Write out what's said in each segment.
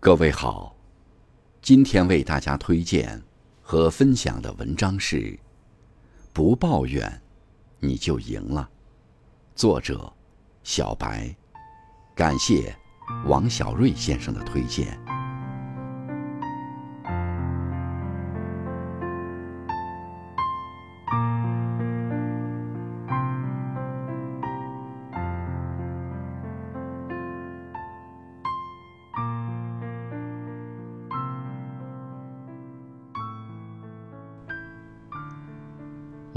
各位好，今天为大家推荐和分享的文章是《不抱怨，你就赢了》，作者小白，感谢王小瑞先生的推荐。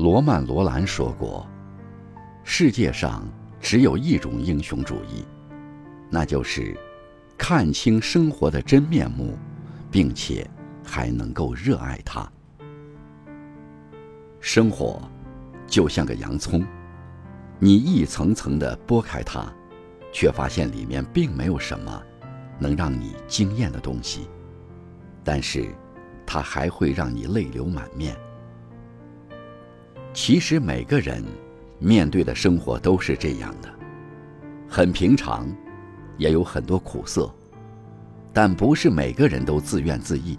罗曼·罗兰说过：“世界上只有一种英雄主义，那就是看清生活的真面目，并且还能够热爱它。生活就像个洋葱，你一层层的剥开它，却发现里面并没有什么能让你惊艳的东西，但是它还会让你泪流满面。”其实每个人面对的生活都是这样的，很平常，也有很多苦涩，但不是每个人都自怨自艾，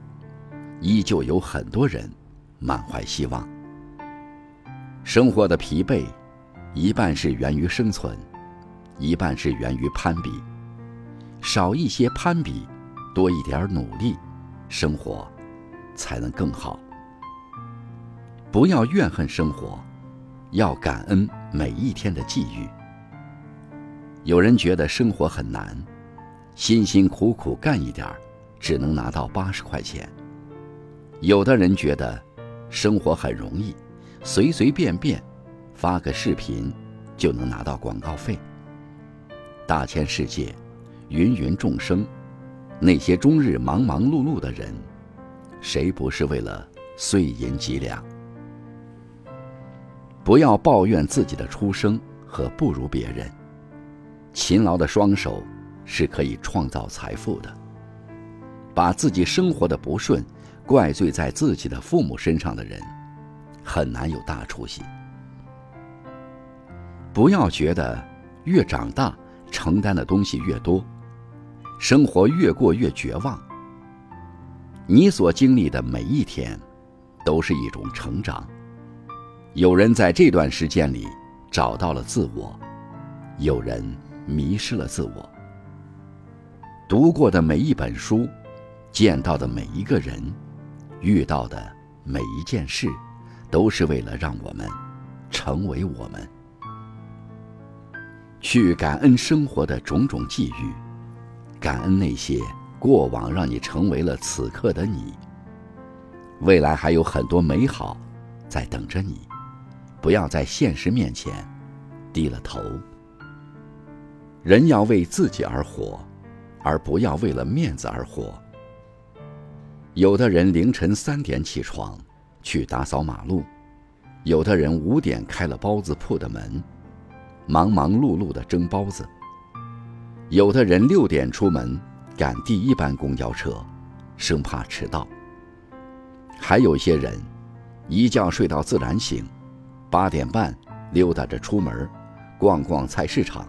依旧有很多人满怀希望。生活的疲惫，一半是源于生存，一半是源于攀比。少一些攀比，多一点努力，生活才能更好。不要怨恨生活，要感恩每一天的际遇。有人觉得生活很难，辛辛苦苦干一点儿，只能拿到八十块钱；有的人觉得生活很容易，随随便便发个视频就能拿到广告费。大千世界，芸芸众生，那些终日忙忙碌碌的人，谁不是为了碎银几两？不要抱怨自己的出生和不如别人。勤劳的双手是可以创造财富的。把自己生活的不顺怪罪在自己的父母身上的人，很难有大出息。不要觉得越长大承担的东西越多，生活越过越绝望。你所经历的每一天，都是一种成长。有人在这段时间里找到了自我，有人迷失了自我。读过的每一本书，见到的每一个人，遇到的每一件事，都是为了让我们成为我们。去感恩生活的种种际遇，感恩那些过往让你成为了此刻的你。未来还有很多美好在等着你。不要在现实面前低了头。人要为自己而活，而不要为了面子而活。有的人凌晨三点起床去打扫马路，有的人五点开了包子铺的门，忙忙碌碌的蒸包子。有的人六点出门赶第一班公交车，生怕迟到。还有些人一觉睡到自然醒。八点半溜达着出门，逛逛菜市场。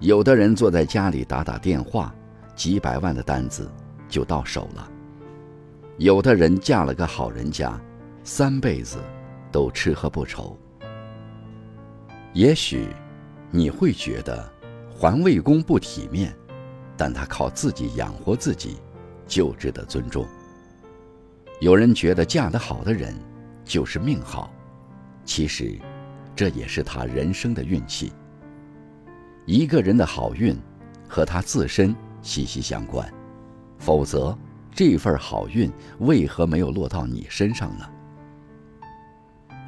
有的人坐在家里打打电话，几百万的单子就到手了。有的人嫁了个好人家，三辈子都吃喝不愁。也许你会觉得环卫工不体面，但他靠自己养活自己，就值得尊重。有人觉得嫁得好的人就是命好。其实，这也是他人生的运气。一个人的好运，和他自身息息相关，否则这份好运为何没有落到你身上呢？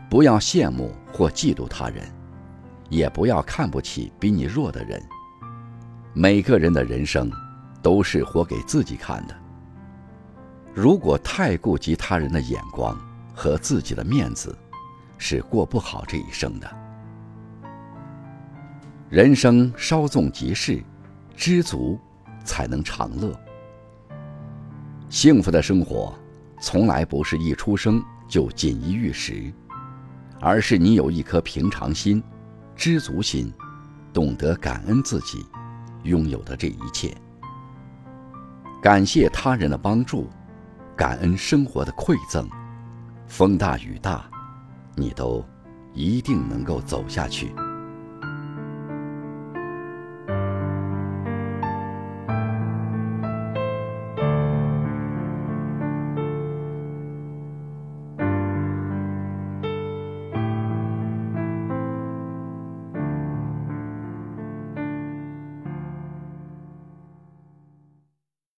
不要羡慕或嫉妒他人，也不要看不起比你弱的人。每个人的人生，都是活给自己看的。如果太顾及他人的眼光和自己的面子，是过不好这一生的。人生稍纵即逝，知足才能长乐。幸福的生活，从来不是一出生就锦衣玉食，而是你有一颗平常心、知足心，懂得感恩自己拥有的这一切。感谢他人的帮助，感恩生活的馈赠，风大雨大，你都一定能够走下去。